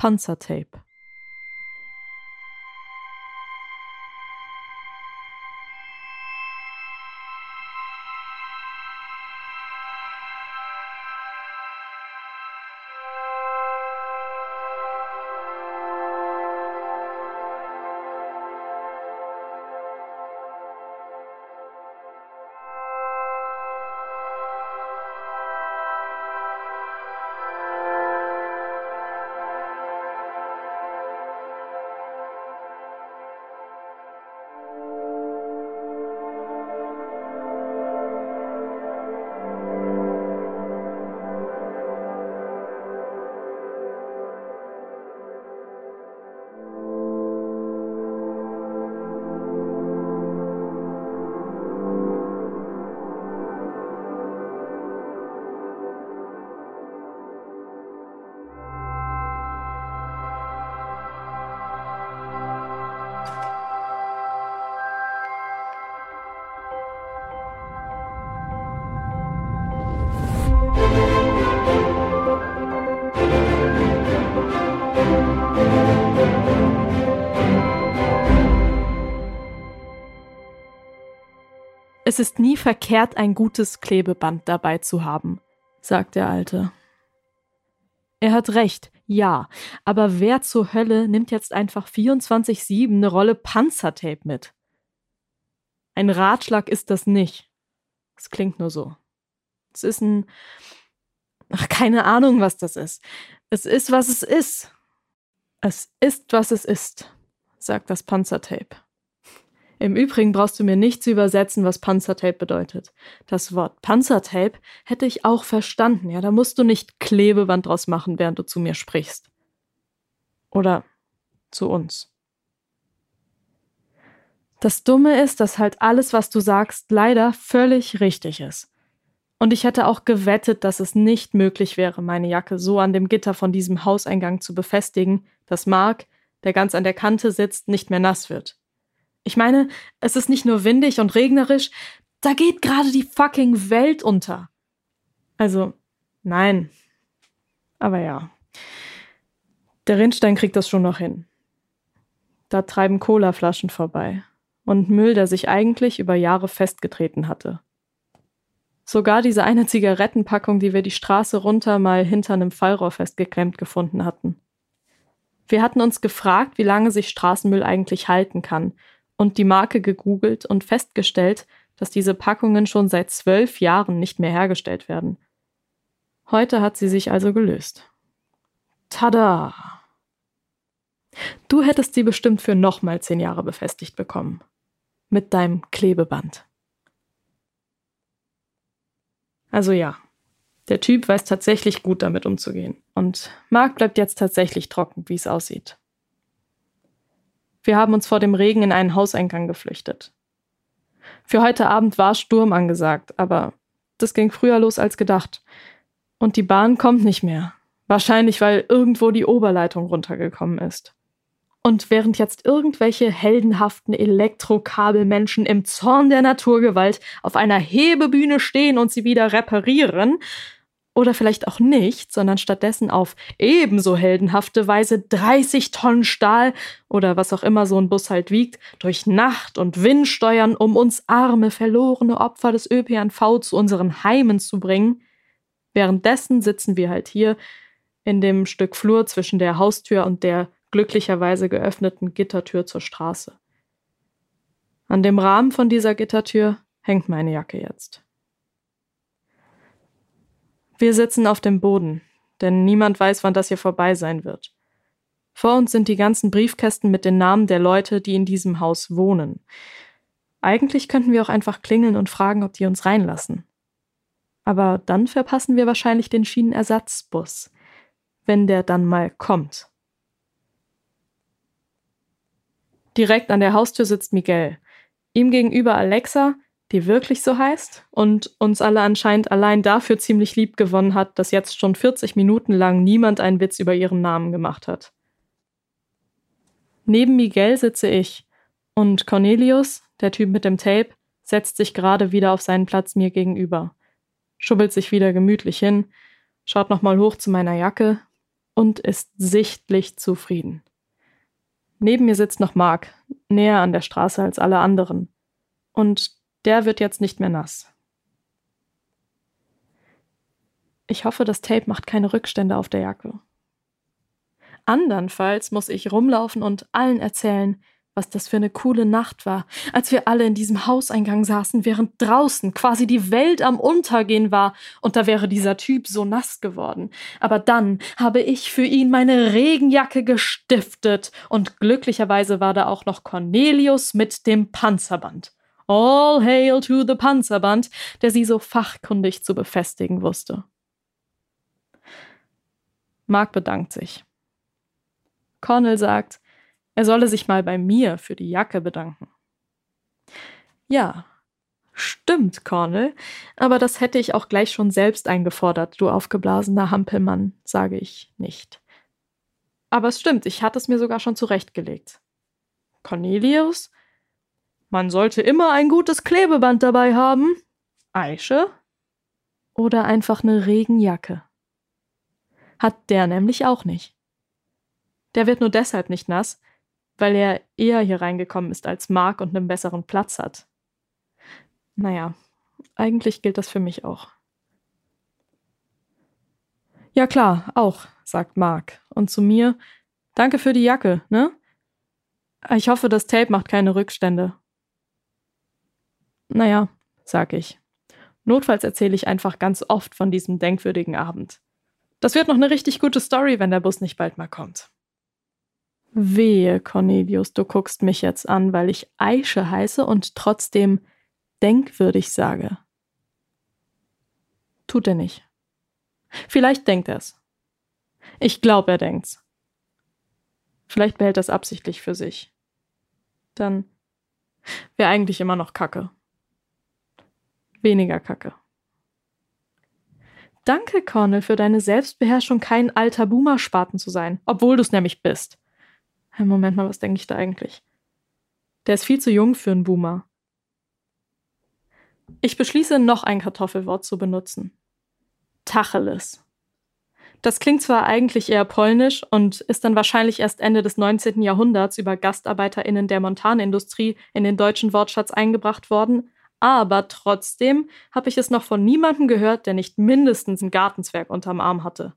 Panzertape. Ist nie verkehrt, ein gutes Klebeband dabei zu haben, sagt der Alte. Er hat recht, ja, aber wer zur Hölle nimmt jetzt einfach 24-7 eine Rolle Panzertape mit? Ein Ratschlag ist das nicht. Es klingt nur so. Es ist ein. Ach, keine Ahnung, was das ist. Es ist, was es ist. Es ist, was es ist, sagt das Panzertape. Im Übrigen brauchst du mir nicht zu übersetzen, was Panzertape bedeutet. Das Wort Panzertape hätte ich auch verstanden. Ja, da musst du nicht Klebeband draus machen, während du zu mir sprichst. Oder zu uns. Das Dumme ist, dass halt alles, was du sagst, leider völlig richtig ist. Und ich hätte auch gewettet, dass es nicht möglich wäre, meine Jacke so an dem Gitter von diesem Hauseingang zu befestigen, dass Mark, der ganz an der Kante sitzt, nicht mehr nass wird. Ich meine, es ist nicht nur windig und regnerisch, da geht gerade die fucking Welt unter. Also, nein. Aber ja. Der Rindstein kriegt das schon noch hin. Da treiben Colaflaschen vorbei. Und Müll, der sich eigentlich über Jahre festgetreten hatte. Sogar diese eine Zigarettenpackung, die wir die Straße runter mal hinter einem Fallrohr festgeklemmt gefunden hatten. Wir hatten uns gefragt, wie lange sich Straßenmüll eigentlich halten kann und die Marke gegoogelt und festgestellt, dass diese Packungen schon seit zwölf Jahren nicht mehr hergestellt werden. Heute hat sie sich also gelöst. Tada! Du hättest sie bestimmt für nochmal zehn Jahre befestigt bekommen. Mit deinem Klebeband. Also ja, der Typ weiß tatsächlich gut damit umzugehen. Und Mark bleibt jetzt tatsächlich trocken, wie es aussieht. Wir haben uns vor dem Regen in einen Hauseingang geflüchtet. Für heute Abend war Sturm angesagt, aber das ging früher los als gedacht. Und die Bahn kommt nicht mehr. Wahrscheinlich, weil irgendwo die Oberleitung runtergekommen ist. Und während jetzt irgendwelche heldenhaften Elektrokabelmenschen im Zorn der Naturgewalt auf einer Hebebühne stehen und sie wieder reparieren, oder vielleicht auch nicht, sondern stattdessen auf ebenso heldenhafte Weise 30 Tonnen Stahl oder was auch immer so ein Bus halt wiegt, durch Nacht und Wind steuern, um uns arme, verlorene Opfer des ÖPNV zu unseren Heimen zu bringen. Währenddessen sitzen wir halt hier in dem Stück Flur zwischen der Haustür und der glücklicherweise geöffneten Gittertür zur Straße. An dem Rahmen von dieser Gittertür hängt meine Jacke jetzt. Wir sitzen auf dem Boden, denn niemand weiß, wann das hier vorbei sein wird. Vor uns sind die ganzen Briefkästen mit den Namen der Leute, die in diesem Haus wohnen. Eigentlich könnten wir auch einfach klingeln und fragen, ob die uns reinlassen. Aber dann verpassen wir wahrscheinlich den Schienenersatzbus, wenn der dann mal kommt. Direkt an der Haustür sitzt Miguel. Ihm gegenüber Alexa, die wirklich so heißt und uns alle anscheinend allein dafür ziemlich lieb gewonnen hat, dass jetzt schon 40 Minuten lang niemand einen Witz über ihren Namen gemacht hat. Neben Miguel sitze ich und Cornelius, der Typ mit dem Tape, setzt sich gerade wieder auf seinen Platz mir gegenüber, schubbelt sich wieder gemütlich hin, schaut nochmal hoch zu meiner Jacke, und ist sichtlich zufrieden. Neben mir sitzt noch Mark, näher an der Straße als alle anderen. Und der wird jetzt nicht mehr nass. Ich hoffe, das Tape macht keine Rückstände auf der Jacke. Andernfalls muss ich rumlaufen und allen erzählen, was das für eine coole Nacht war, als wir alle in diesem Hauseingang saßen, während draußen quasi die Welt am Untergehen war, und da wäre dieser Typ so nass geworden. Aber dann habe ich für ihn meine Regenjacke gestiftet, und glücklicherweise war da auch noch Cornelius mit dem Panzerband. All hail to the Panzerband, der sie so fachkundig zu befestigen wusste. Mark bedankt sich. Cornell sagt, er solle sich mal bei mir für die Jacke bedanken. Ja, stimmt, Cornell, aber das hätte ich auch gleich schon selbst eingefordert, du aufgeblasener Hampelmann, sage ich nicht. Aber es stimmt, ich hatte es mir sogar schon zurechtgelegt. Cornelius? Man sollte immer ein gutes Klebeband dabei haben. Eische? Oder einfach eine Regenjacke. Hat der nämlich auch nicht. Der wird nur deshalb nicht nass, weil er eher hier reingekommen ist als Mark und einen besseren Platz hat. Naja, eigentlich gilt das für mich auch. Ja klar, auch, sagt Mark. Und zu mir, danke für die Jacke, ne? Ich hoffe, das Tape macht keine Rückstände. Naja, sag ich. Notfalls erzähle ich einfach ganz oft von diesem denkwürdigen Abend. Das wird noch eine richtig gute Story, wenn der Bus nicht bald mal kommt. Wehe, Cornelius, du guckst mich jetzt an, weil ich Aische heiße und trotzdem denkwürdig sage. Tut er nicht. Vielleicht denkt er's. Ich glaube, er denkt's. Vielleicht behält er es absichtlich für sich. Dann wäre eigentlich immer noch Kacke. Weniger Kacke. Danke, Cornel, für deine Selbstbeherrschung, kein alter Boomer-Spaten zu sein, obwohl du's nämlich bist. Moment mal, was denke ich da eigentlich? Der ist viel zu jung für einen Boomer. Ich beschließe, noch ein Kartoffelwort zu benutzen. Tacheles. Das klingt zwar eigentlich eher polnisch und ist dann wahrscheinlich erst Ende des 19. Jahrhunderts über GastarbeiterInnen der Montanindustrie in den deutschen Wortschatz eingebracht worden, aber trotzdem habe ich es noch von niemandem gehört, der nicht mindestens ein Gartenzwerg unterm Arm hatte.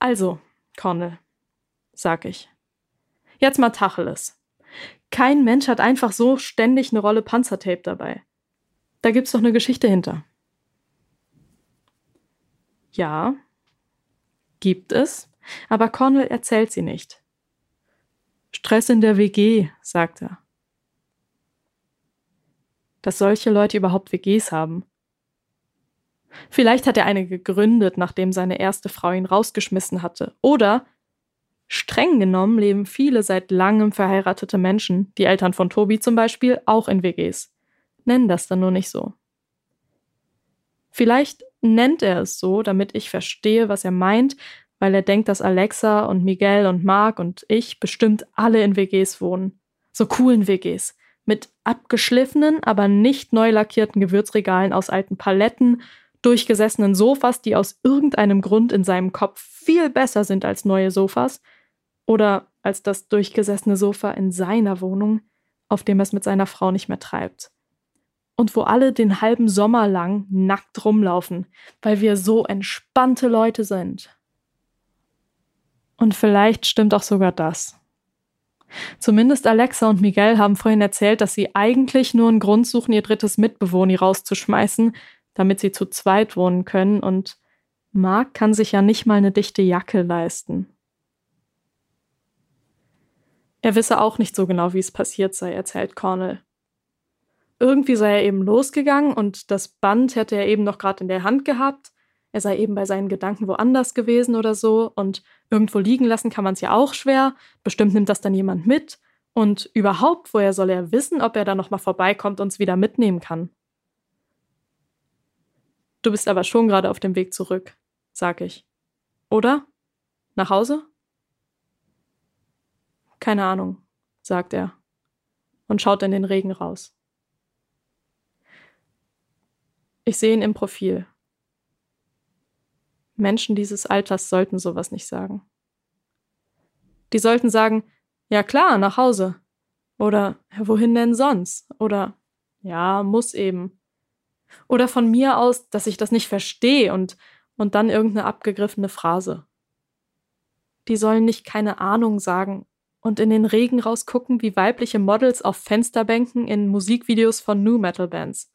Also, Cornel, sag ich. Jetzt mal Tacheles. Kein Mensch hat einfach so ständig eine Rolle Panzertape dabei. Da gibt's doch eine Geschichte hinter. Ja, gibt es, aber Cornell erzählt sie nicht. Stress in der WG, sagt er. Dass solche Leute überhaupt WGs haben. Vielleicht hat er eine gegründet, nachdem seine erste Frau ihn rausgeschmissen hatte. Oder Streng genommen leben viele seit langem verheiratete Menschen, die Eltern von Tobi zum Beispiel, auch in WGs. Nennen das dann nur nicht so. Vielleicht nennt er es so, damit ich verstehe, was er meint, weil er denkt, dass Alexa und Miguel und Mark und ich bestimmt alle in WGs wohnen. So coolen WGs. Mit abgeschliffenen, aber nicht neu lackierten Gewürzregalen aus alten Paletten, durchgesessenen Sofas, die aus irgendeinem Grund in seinem Kopf viel besser sind als neue Sofas, oder als das durchgesessene Sofa in seiner Wohnung, auf dem er es mit seiner Frau nicht mehr treibt. Und wo alle den halben Sommer lang nackt rumlaufen, weil wir so entspannte Leute sind. Und vielleicht stimmt auch sogar das. Zumindest Alexa und Miguel haben vorhin erzählt, dass sie eigentlich nur einen Grund suchen, ihr drittes Mitbewohner rauszuschmeißen, damit sie zu zweit wohnen können und Mark kann sich ja nicht mal eine dichte Jacke leisten. Er wisse auch nicht so genau, wie es passiert sei, erzählt Cornell. Irgendwie sei er eben losgegangen und das Band hätte er eben noch gerade in der Hand gehabt. Er sei eben bei seinen Gedanken woanders gewesen oder so und irgendwo liegen lassen kann man es ja auch schwer. Bestimmt nimmt das dann jemand mit. Und überhaupt, woher soll er wissen, ob er da nochmal vorbeikommt und es wieder mitnehmen kann? Du bist aber schon gerade auf dem Weg zurück, sag ich. Oder? Nach Hause? Keine Ahnung, sagt er und schaut in den Regen raus. Ich sehe ihn im Profil. Menschen dieses Alters sollten sowas nicht sagen. Die sollten sagen, ja klar, nach Hause. Oder wohin denn sonst? Oder ja, muss eben. Oder von mir aus, dass ich das nicht verstehe und, und dann irgendeine abgegriffene Phrase. Die sollen nicht keine Ahnung sagen und in den Regen rausgucken wie weibliche Models auf Fensterbänken in Musikvideos von New Metal Bands.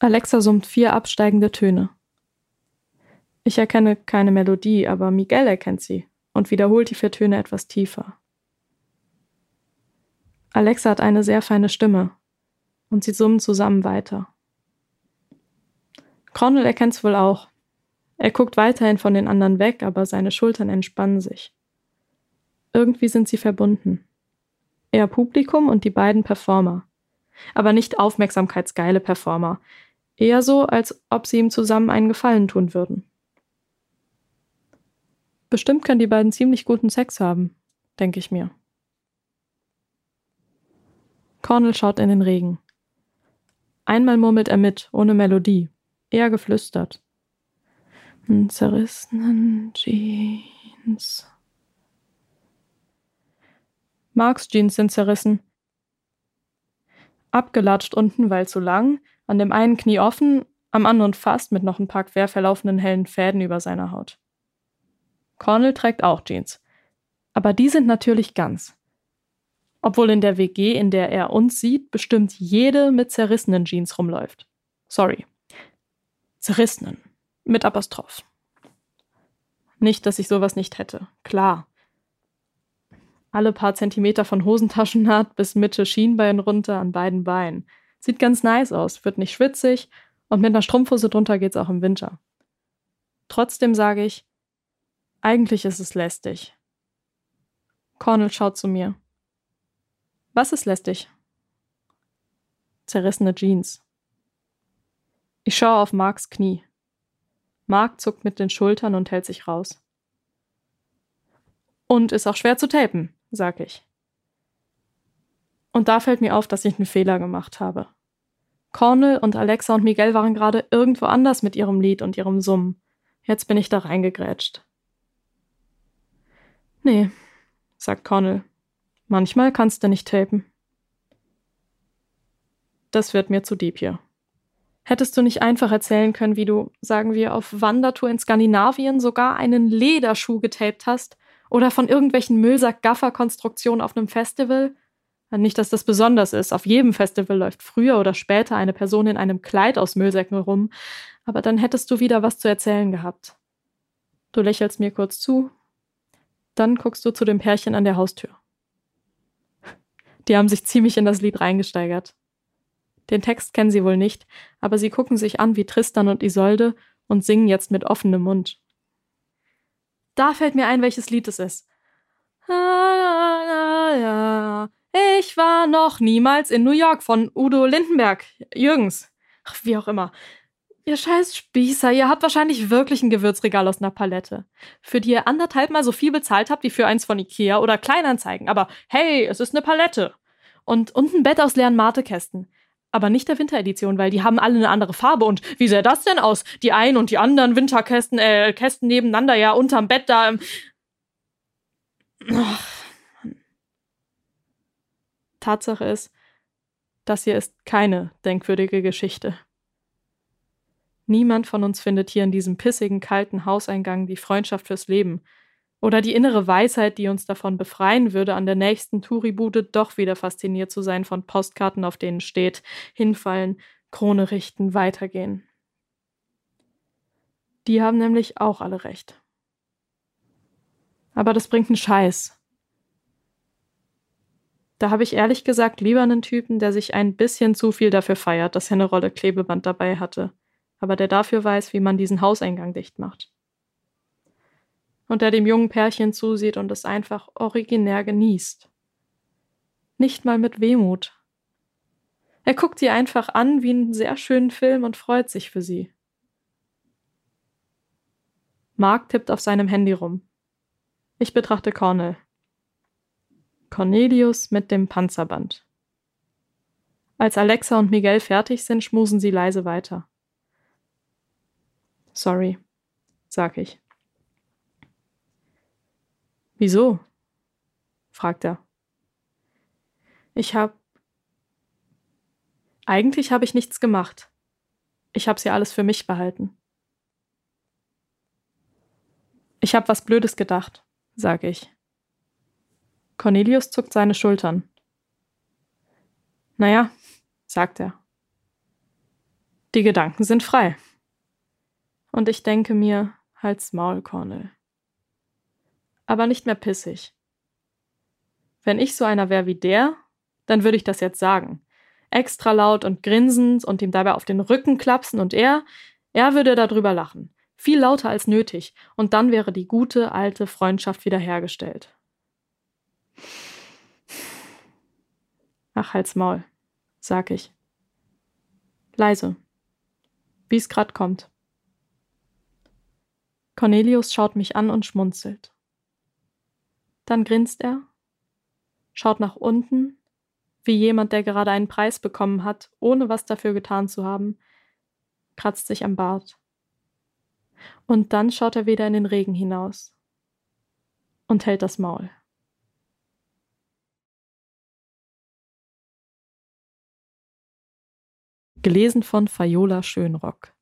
Alexa summt vier absteigende Töne. Ich erkenne keine Melodie, aber Miguel erkennt sie und wiederholt die vier Töne etwas tiefer. Alexa hat eine sehr feine Stimme und sie summen zusammen weiter. Cornel erkennt's wohl auch. Er guckt weiterhin von den anderen weg, aber seine Schultern entspannen sich. Irgendwie sind sie verbunden. Er Publikum und die beiden Performer. Aber nicht aufmerksamkeitsgeile Performer. Eher so, als ob sie ihm zusammen einen Gefallen tun würden. Bestimmt können die beiden ziemlich guten Sex haben, denke ich mir. Cornel schaut in den Regen. Einmal murmelt er mit, ohne Melodie, eher geflüstert. Zerrissenen Jeans. Marks Jeans sind zerrissen. Abgelatscht unten, weil zu lang, an dem einen Knie offen, am anderen fast mit noch ein paar quer verlaufenden hellen Fäden über seiner Haut. Cornell trägt auch Jeans. Aber die sind natürlich ganz. Obwohl in der WG, in der er uns sieht, bestimmt jede mit zerrissenen Jeans rumläuft. Sorry. Zerrissenen. Mit Apostroph. Nicht, dass ich sowas nicht hätte. Klar. Alle paar Zentimeter von Hosentaschennaht bis Mitte Schienbein runter an beiden Beinen. Sieht ganz nice aus, wird nicht schwitzig und mit einer Strumpfhose drunter geht's auch im Winter. Trotzdem sage ich, eigentlich ist es lästig. Cornel schaut zu mir. Was ist lästig? Zerrissene Jeans. Ich schaue auf Marks Knie. Mark zuckt mit den Schultern und hält sich raus. Und ist auch schwer zu tapen, sag ich. Und da fällt mir auf, dass ich einen Fehler gemacht habe. Cornel und Alexa und Miguel waren gerade irgendwo anders mit ihrem Lied und ihrem Summen. Jetzt bin ich da reingegrätscht. Nee, sagt Cornel. Manchmal kannst du nicht tapen. Das wird mir zu deep hier. Hättest du nicht einfach erzählen können, wie du, sagen wir, auf Wandertour in Skandinavien sogar einen Lederschuh getaped hast? Oder von irgendwelchen Müllsack-Gaffer-Konstruktionen auf einem Festival? Nicht, dass das besonders ist. Auf jedem Festival läuft früher oder später eine Person in einem Kleid aus Müllsäcken rum. Aber dann hättest du wieder was zu erzählen gehabt. Du lächelst mir kurz zu, dann guckst du zu dem Pärchen an der Haustür. Die haben sich ziemlich in das Lied reingesteigert. Den Text kennen sie wohl nicht, aber sie gucken sich an wie Tristan und Isolde und singen jetzt mit offenem Mund. Da fällt mir ein, welches Lied es ist. Ich war noch niemals in New York von Udo Lindenberg, Jürgens. Ach, wie auch immer. Ihr scheiß Spießer, ihr habt wahrscheinlich wirklich ein Gewürzregal aus einer Palette, für die ihr anderthalb mal so viel bezahlt habt wie für eins von Ikea oder Kleinanzeigen. Aber hey, es ist eine Palette. Und, und ein Bett aus leeren Matekästen. Aber nicht der Winteredition, weil die haben alle eine andere Farbe. Und wie sähe das denn aus? Die einen und die anderen Winterkästen, äh, Kästen nebeneinander, ja, unterm Bett da. Im Ach. Tatsache ist, das hier ist keine denkwürdige Geschichte. Niemand von uns findet hier in diesem pissigen, kalten Hauseingang die Freundschaft fürs Leben oder die innere Weisheit, die uns davon befreien würde, an der nächsten Touribude doch wieder fasziniert zu sein von Postkarten, auf denen steht, hinfallen, Krone richten, weitergehen. Die haben nämlich auch alle recht. Aber das bringt einen Scheiß. Da habe ich ehrlich gesagt lieber einen Typen, der sich ein bisschen zu viel dafür feiert, dass er eine Rolle Klebeband dabei hatte aber der dafür weiß, wie man diesen Hauseingang dicht macht. Und der dem jungen Pärchen zusieht und es einfach originär genießt. Nicht mal mit Wehmut. Er guckt sie einfach an wie einen sehr schönen Film und freut sich für sie. Mark tippt auf seinem Handy rum. Ich betrachte Cornell. Cornelius mit dem Panzerband. Als Alexa und Miguel fertig sind, schmusen sie leise weiter. Sorry, sag ich. Wieso? fragt er. Ich hab. Eigentlich habe ich nichts gemacht. Ich hab's ja alles für mich behalten. Ich hab was Blödes gedacht, sag ich. Cornelius zuckt seine Schultern. Naja, sagt er. Die Gedanken sind frei. Und ich denke mir, halt's Maul, Cornel. Aber nicht mehr pissig. Wenn ich so einer wäre wie der, dann würde ich das jetzt sagen. Extra laut und grinsend und ihm dabei auf den Rücken klapsen und er, er würde darüber lachen. Viel lauter als nötig. Und dann wäre die gute, alte Freundschaft wiederhergestellt. Ach, halt's Maul, sag ich. Leise. Wie's grad kommt. Cornelius schaut mich an und schmunzelt. Dann grinst er, schaut nach unten, wie jemand, der gerade einen Preis bekommen hat, ohne was dafür getan zu haben, kratzt sich am Bart. Und dann schaut er wieder in den Regen hinaus und hält das Maul. Gelesen von Fayola Schönrock